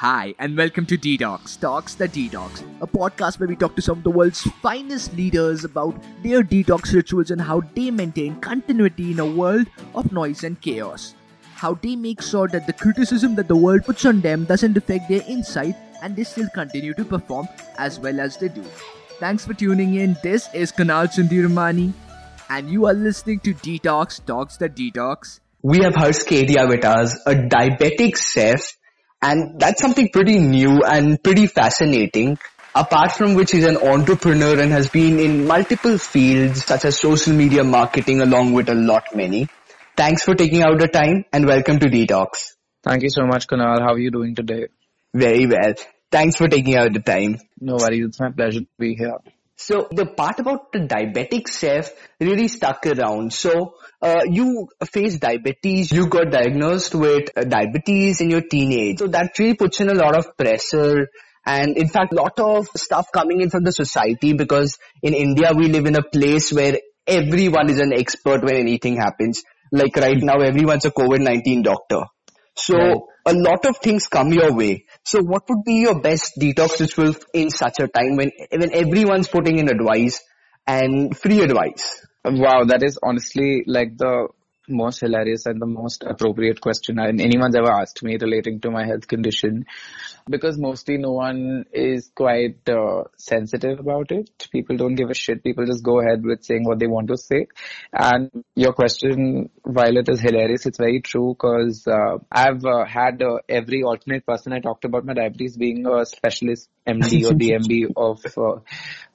Hi, and welcome to Detox, Talks the Detox, a podcast where we talk to some of the world's finest leaders about their detox rituals and how they maintain continuity in a world of noise and chaos. How they make sure that the criticism that the world puts on them doesn't affect their insight and they still continue to perform as well as they do. Thanks for tuning in. This is Kunal Sundiramani, and you are listening to Detox, Talks the Detox. We have Harsh Kedia with a diabetic chef and that's something pretty new and pretty fascinating. Apart from which he's an entrepreneur and has been in multiple fields such as social media marketing along with a lot many. Thanks for taking out the time and welcome to Detox. Thank you so much, Kunal. How are you doing today? Very well. Thanks for taking out the time. No worries. It's my pleasure to be here. So the part about the diabetic chef really stuck around. So uh, you faced diabetes, you got diagnosed with uh, diabetes in your teenage. So that really puts in a lot of pressure and in fact a lot of stuff coming in from the society because in India we live in a place where everyone is an expert when anything happens. Like right now everyone's a COVID-19 doctor. So right. A lot of things come your way. So what would be your best detox ritual in such a time when, when everyone's putting in advice and free advice? Wow, that is honestly like the most hilarious and the most appropriate question anyone's ever asked me relating to my health condition because mostly no one is quite uh, sensitive about it. People don't give a shit. People just go ahead with saying what they want to say. And your question, while it is hilarious, it's very true because uh, I've uh, had uh, every alternate person I talked about my diabetes being a specialist MD or DMB of uh,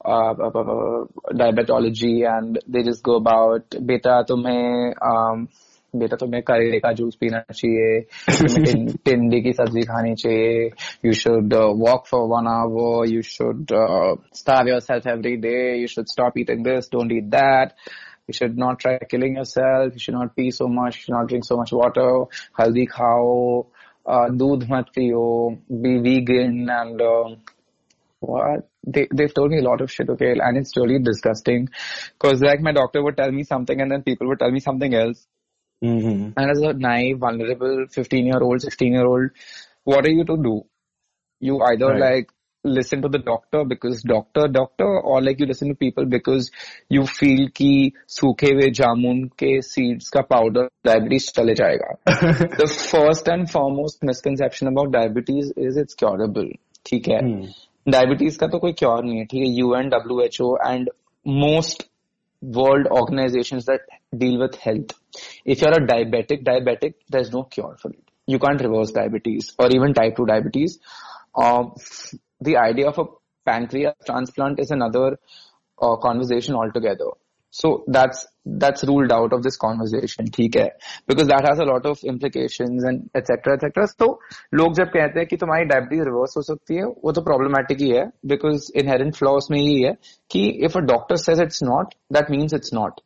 uh, uh, diabetology and they just go about beta tumhe um, बेटा तुम्हें करेले का juice पीना चाहिए टिंडी की सब्जी खानी चाहिए you should walk for one hour you should starve yourself every day you should stop eating this don't eat that you should not try killing yourself you should not pee so much you should not drink so much water healthy khao uh, दूध मत पियो be vegan and uh, what they they've told me a lot of shit okay and it's really disgusting because like my doctor would tell me something and then people would tell me something else Mm-hmm. And as a naive, vulnerable 15 year old, 16 year old, what are you to do? You either right. like listen to the doctor because doctor doctor or like you listen to people because you feel कि सूखे हुए जामुन के seeds का powder diabetes चले जाएगा. the first and foremost misconception about diabetes is it's curable. ठीक है. Hmm. Diabetes का तो कोई cure नहीं है. ठीक है. UN, WHO and most world organizations that deal with health. If you're a diabetic, diabetic, there's no cure for it. You can't reverse diabetes or even type 2 diabetes. Um, the idea of a pancreas transplant is another uh, conversation altogether. So that's that's ruled out of this conversation, ठीक है? Because that has a lot of implications and etc. etc. So लोग जब कहते हैं कि तुम्हारी diabetes reverse हो सकती है वो तो प्रॉब्लमेटिक ही है बिकॉज इनहेरेंट फ्लॉ उसमें यही है कि if a doctor says it's not that means it's not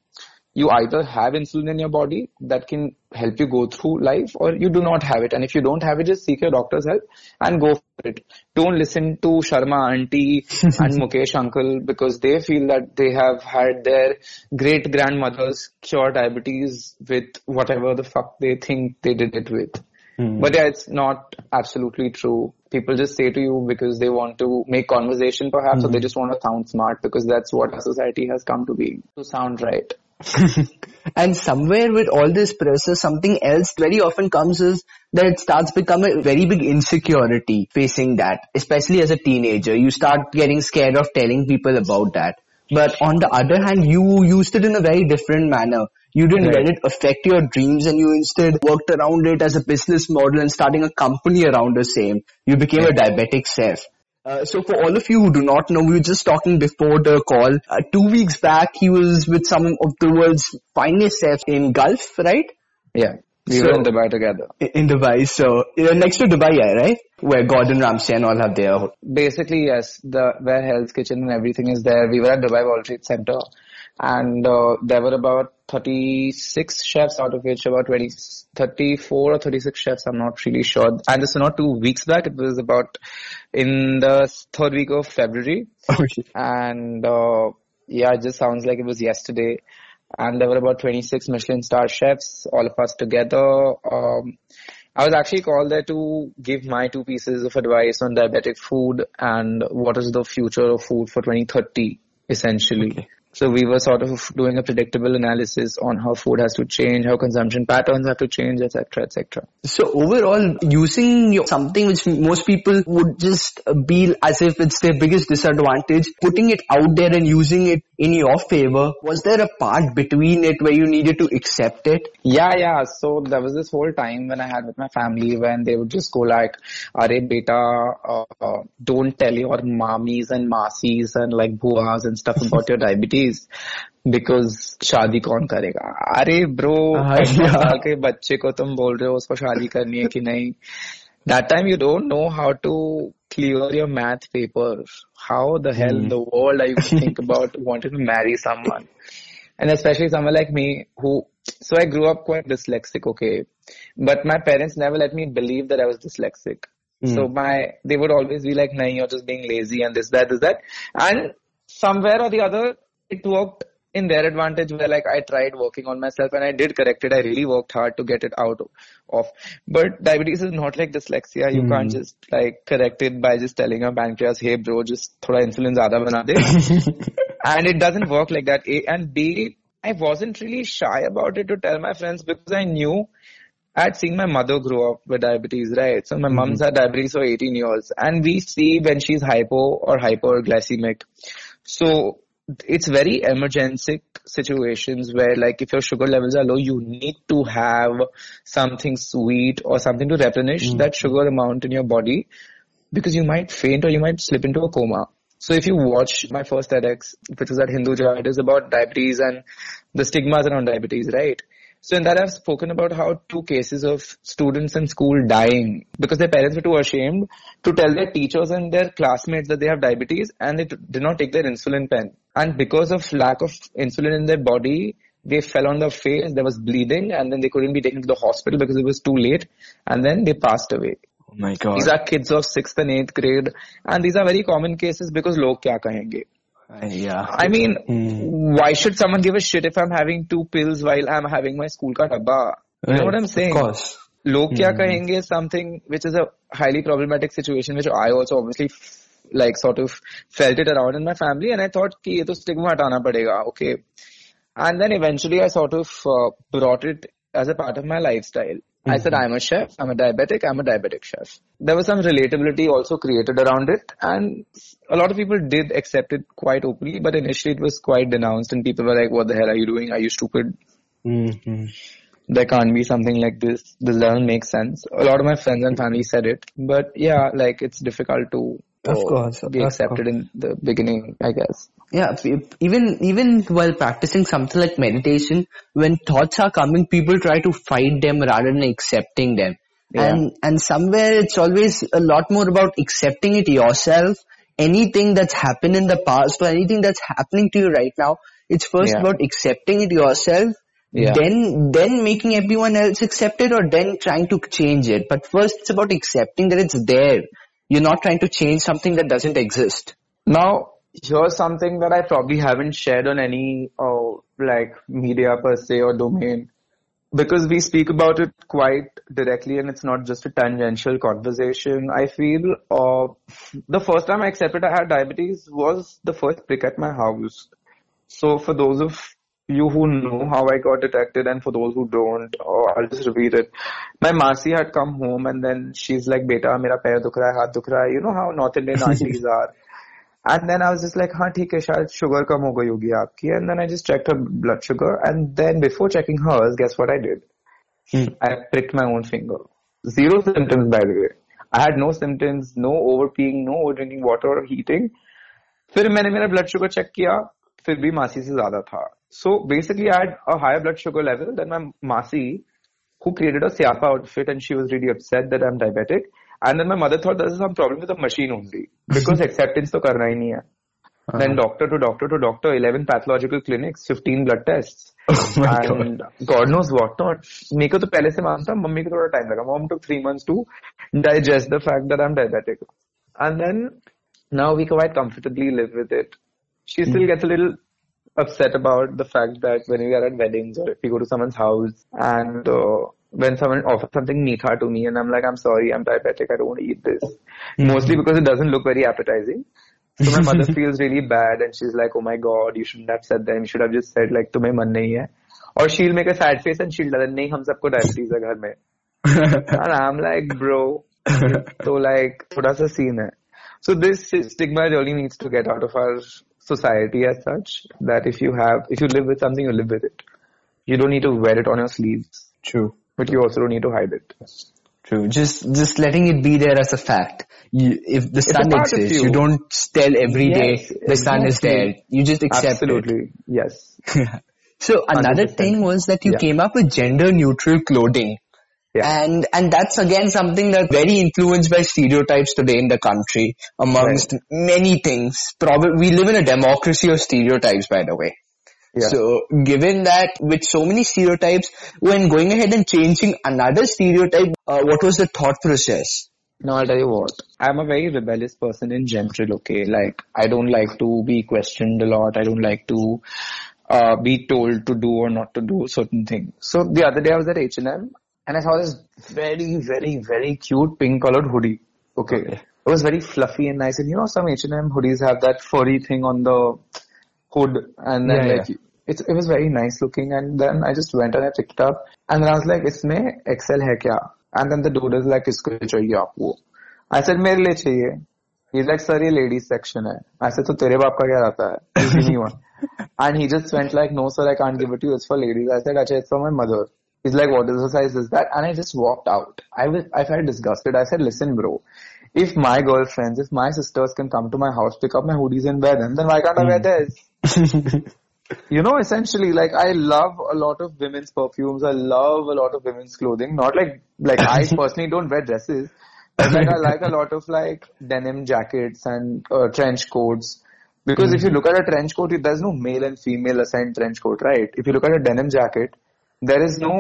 you either have insulin in your body that can help you go through life or you do not have it. And if you don't have it, just seek your doctor's help and go for it. Don't listen to Sharma auntie and Mukesh uncle because they feel that they have had their great grandmothers cure diabetes with whatever the fuck they think they did it with. Mm. But yeah, it's not absolutely true. People just say to you because they want to make conversation perhaps mm. or they hmm. just want to sound smart because that's what our society has come to be, to sound right. and somewhere with all this process, something else very often comes is that it starts becoming a very big insecurity facing that, especially as a teenager. You start getting scared of telling people about that. But on the other hand, you used it in a very different manner. You didn't right. let it affect your dreams and you instead worked around it as a business model and starting a company around the same. You became a diabetic chef. Uh, so for all of you who do not know, we were just talking before the call. Uh, two weeks back, he was with some of the world's finest chefs in Gulf, right? Yeah. We so, were in Dubai together. In Dubai, so uh, next to Dubai, yeah, right? Where Gordon Ramsay and all have their. Basically, yes. The where Hell's Kitchen and everything is there. We were at Dubai World Trade Center, and uh, there were about 36 chefs, out of which about 20, 34 or 36 chefs. I'm not really sure. And this was not two weeks back. It was about in the third week of February. Okay. And uh, yeah, it just sounds like it was yesterday. And there were about 26 Michelin star chefs, all of us together. Um, I was actually called there to give my two pieces of advice on diabetic food and what is the future of food for 2030, essentially. Okay. So we were sort of doing a predictable analysis on how food has to change, how consumption patterns have to change, etc., etc. So overall, using your, something which most people would just be as if it's their biggest disadvantage, putting it out there and using it in your favor, was there a part between it where you needed to accept it? Yeah, yeah. So there was this whole time when I had with my family when they would just go like, "Are beta, uh, uh, don't tell your mommies and masis and like buas and stuff about your diabetes because शादी कौन करेगा अरे bro हाँ, साल के बच्चे को तुम बोल रहे हो उसको शादी करनी है कि नहीं that time you don't know how to clear your math paper how the hell in the world are you going to think about wanting to marry someone and especially someone like me who so I grew up quite dyslexic okay but my parents never let me believe that I was dyslexic so my they would always be like no you're just being lazy and this that this that and somewhere or the other it worked in their advantage where like I tried working on myself and I did correct it. I really worked hard to get it out of. But diabetes is not like dyslexia. You can't hmm. just like correct it by just telling your pancreas, hey bro, just thoda insulin zyada bana de. and it doesn't work like that. A and B, I wasn't really shy about it to tell my friends because I knew I had seen my mother grow up with diabetes, right? So my mom's hmm. had diabetes for 18 years and we see when she's hypo or hyperglycemic. So it's very emergency situations where like if your sugar levels are low, you need to have something sweet or something to replenish mm. that sugar amount in your body because you might faint or you might slip into a coma. So if you watch my first TEDx, which was at Hinduja, it is about diabetes and the stigmas around diabetes, right? So in that I've spoken about how two cases of students in school dying because their parents were too ashamed to tell their teachers and their classmates that they have diabetes and they t- did not take their insulin pen. And because of lack of insulin in their body, they fell on their face, there was bleeding and then they couldn't be taken to the hospital because it was too late and then they passed away. Oh my god. These are kids of 6th and 8th grade and these are very common cases because log kya kahenge. Yeah. I mean, why should someone give a shit if I'm having two pills while I'm having my school ka dabba? You know what I'm saying? Of course. Log kya kahenge is something which is a highly problematic situation which I also obviously like sort of felt it around in my family and I thought ki ye to stigma hatana padega, okay. And then eventually I sort of uh, brought it as a part of my lifestyle. I said, I'm a chef, I'm a diabetic, I'm a diabetic chef. There was some relatability also created around it and a lot of people did accept it quite openly, but initially it was quite denounced and people were like, what the hell are you doing? Are you stupid? Mm-hmm. There can't be something like this. This doesn't make sense. A lot of my friends and family said it, but yeah, like it's difficult to Of course, be accepted in the beginning, I guess. Yeah, even even while practicing something like meditation, when thoughts are coming, people try to fight them rather than accepting them. Yeah. And and somewhere it's always a lot more about accepting it yourself. Anything that's happened in the past or anything that's happening to you right now, it's first Yeah. about accepting it yourself. Yeah. Then then making everyone else accept it or then trying to change it. But first it's about accepting that it's there. You're not trying to change something that doesn't exist. Now, here's something that I probably haven't shared on any uh, like media per se or domain because we speak about it quite directly and it's not just a tangential conversation. I feel uh, the first time I accepted I had diabetes was the first prick at my house. So for those of you who know how I got detected and for those who don't, oh, I'll just repeat it. My Masi had come home and then she's like, beta, mera pair dukh raha hai, haath dukh raha hai. You know how North Indian aunties are. And then I was just like, हाँ ठीक है शायद sugar कम हो गई होगी आपकी. And then I just checked her blood sugar. And then before checking hers, guess what I did? I pricked my own finger. Zero symptoms by the way. I had no symptoms, no overpeeing, no over drinking water or heating. फिर मैंने मेरा blood sugar check किया, फिर भी मासी से ज्यादा था. So basically I had a higher blood sugar level than my masi who created a Siapa outfit and she was really upset that I'm diabetic. And then my mother thought there's some problem with the machine only because acceptance तो करना ही नहीं है. Then doctor to doctor to doctor, 11 pathological clinics, 15 blood tests. and God knows what not. मेरे को तो पहले से मालूम था मम्मी को थोड़ा टाइम लगा. Mom took three months to digest the fact that I'm diabetic. And then now we quite comfortably live with it. She still gets a little upset about the fact that when we are at weddings or if we go to someone's house and uh, when someone offers something meetha to me and I'm like, I'm sorry, I'm diabetic, I don't want to eat this. Mostly because it doesn't look very appetizing. So my mother feels really bad and she's like, oh my god, you shouldn't have said that. You should have just said like, तुम्हें मन नहीं है. Or she'll make a sad face and she'll tell नहीं हम सबको diabetes है घर में. and I'm like, bro, so like थोड़ा सा scene है. So this stigma really needs to get out of our society as such that if you have, if you live with something, you live with it. You don't need to wear it on your sleeves, True. but you also don't need to hide it. True. Just just letting it be there as a fact. You, if the sun exists, you. you. don't tell every day Yes, the sun is there. You just accept it. Absolutely, yes. so another 100%. thing was that you Yeah. came up with gender neutral clothing. Yeah. And and that's again something that's very influenced by stereotypes today in the country amongst many things. Probably we live in a democracy of stereotypes by the way. Yeah. So given that with so many stereotypes, when going ahead and changing another stereotype, uh, what was the thought process? No, I'll tell you what. I'm a very rebellious person in general, okay? Like, I don't like to be questioned a lot. I don't like to uh, be told to do or not to do certain things. So the other day I was at H&M and I saw this very, very, very cute pink colored hoodie. Okay. It was very fluffy and nice. And you know, some H&M hoodies have that furry thing on the hood and then Yeah, like, it's, it was very nice looking and then I just went and I picked it up and then I was like, इसमें XL है क्या? And then the dude is like, किसको चाहिए आपको? I said, मेरे लिए चाहिए. He's like, sir, ये ladies section है. I said, तो तेरे बाप का क्या रहता है? You give me one. And he just went like, no sir, I can't give it to you. It's for ladies. I said, अच्छा, it's for my mother. He's like, what size is that? And I just walked out. I was, I felt disgusted. I said, listen bro, if my girlfriends, if my sisters can come to my house, pick up my hoodies and wear them, then why can't I wear theirs? you know, essentially, like I love a lot of women's perfumes. I love a lot of women's clothing. Not like like I personally don't wear dresses, but like I like a lot of like denim jackets and uh, trench coats. Because if you look at a trench coat, there's no male and female assigned trench coat, right? If you look at a denim jacket, there is no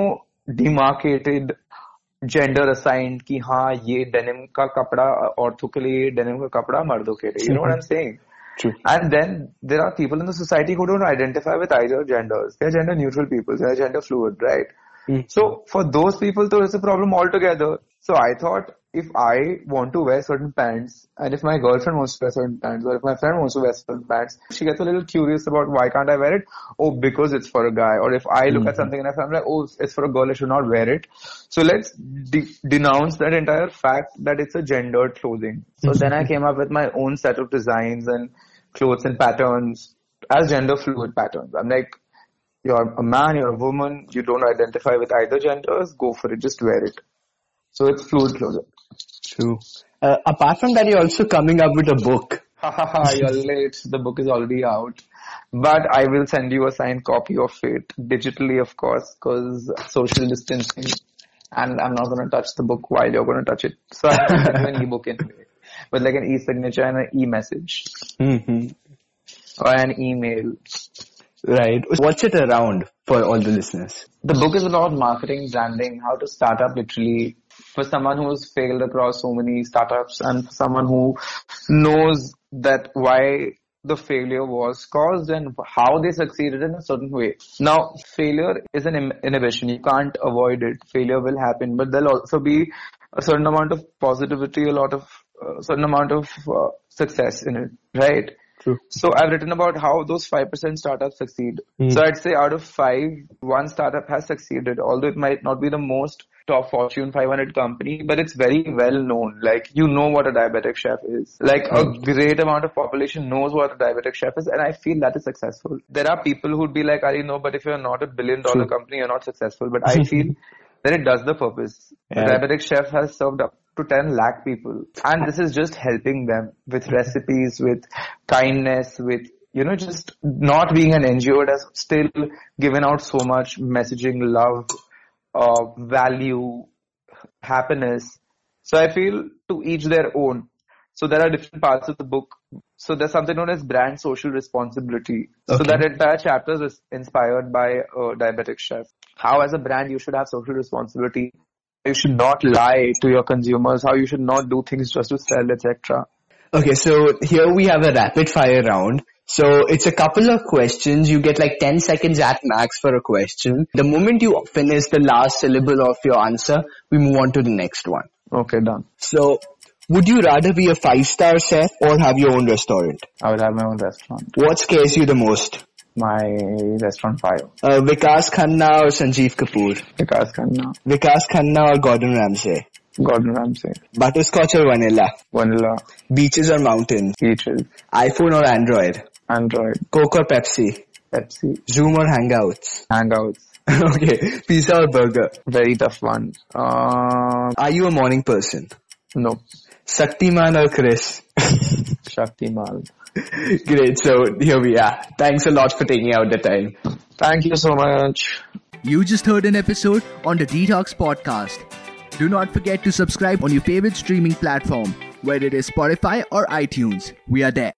demarcated gender assigned की हाँ ये denim का कपड़ा औरतों के लिए denim का कपड़ा मर्दों के लिए। You am saying and then there are people in the society identify with I genders gender neutral people gender fluid right so for those people तो is a problem all together so I thought if I want to wear certain pants, and if my girlfriend wants to wear certain pants, or if my friend wants to wear certain pants, she gets a little curious about why can't I wear it? Oh, because it's for a guy. Or if I look at mm-hmm. something and I'm like, oh, it's for a girl, I should not wear it. So let's de- denounce that entire fact that it's a gendered clothing. So then I came up with my own set of designs and clothes and patterns as gender fluid patterns. I'm like, you're a man, you're a woman, you don't identify with either genders, go for it, just wear it. So it's fluid clothing. True. Uh, apart from that, you're also coming up with a book. Ha ha ha, you're late. The book is already out. But I will send you a signed copy of it, digitally of course, because social distancing. And I'm not going to touch the book while you're going to touch it. So I'm going to send you an anyway. With like an e-signature and an e-message. Mm-hmm. Or an email. Right. What's it around for all the listeners? The book is about marketing, branding, how to start up literally for someone who's failed across so many startups and for someone who knows that why the failure was caused and how they succeeded in a certain way. Now, failure is an inhibition. You can't avoid it. Failure will happen, but there'll also be a certain amount of positivity, a lot of, uh, certain amount of uh, success in it, right? True. So I've written about how those 5% startups succeed. Hmm. So I'd say out of five, one startup has succeeded, although it might not be the most top Fortune 500 company, but it's very well known. Like, you know what a diabetic chef is. Like, a hmm. great amount of population knows what a diabetic chef is, and I feel that is successful. There are people who'd be like, I know, but if you're not a billion dollar company, you're not successful. But I feel that it does the purpose. The Yeah. diabetic chef has served up to 10 lakh people. And this is just helping them with recipes, with kindness, with, you know, just not being an NGO. Has still given out so much messaging, love, uh, value, happiness. So I feel to each their own. So there are different parts of the book. So there's something known as brand social responsibility. So that entire chapter is inspired by a diabetic chef. How as a brand you should have social responsibility. You should not lie to your consumers. How you should not do things just to sell, etc. Okay, so here we have a rapid fire round. So it's a couple of questions. You get like 10 seconds at max for a question. The moment you finish the last syllable of your answer, we move on to the next one. Okay, done. So would you rather be a five star chef or have your own restaurant? I would have my own restaurant. What scares you the most? My restaurant file. Uh, Vikas Khanna or Sanjeev Kapoor? Vikas Khanna. Vikas Khanna or Gordon Ramsay? Gordon Ramsay. Butterscotch or vanilla? Vanilla. Beaches or mountains? Beaches. iPhone or Android? Android. Coke or Pepsi? Pepsi. Zoom or Hangouts? Hangouts. okay. Pizza or burger? Very tough one. Uh, Are you a morning person? no. Shaktiman or Krrish? Shaktimal. Great. So here we are. Thanks a lot for taking out the time. Thank you so much. You just heard an episode on the Detox Podcast. Do not forget to subscribe on your favorite streaming platform, whether it is Spotify or iTunes. We are there.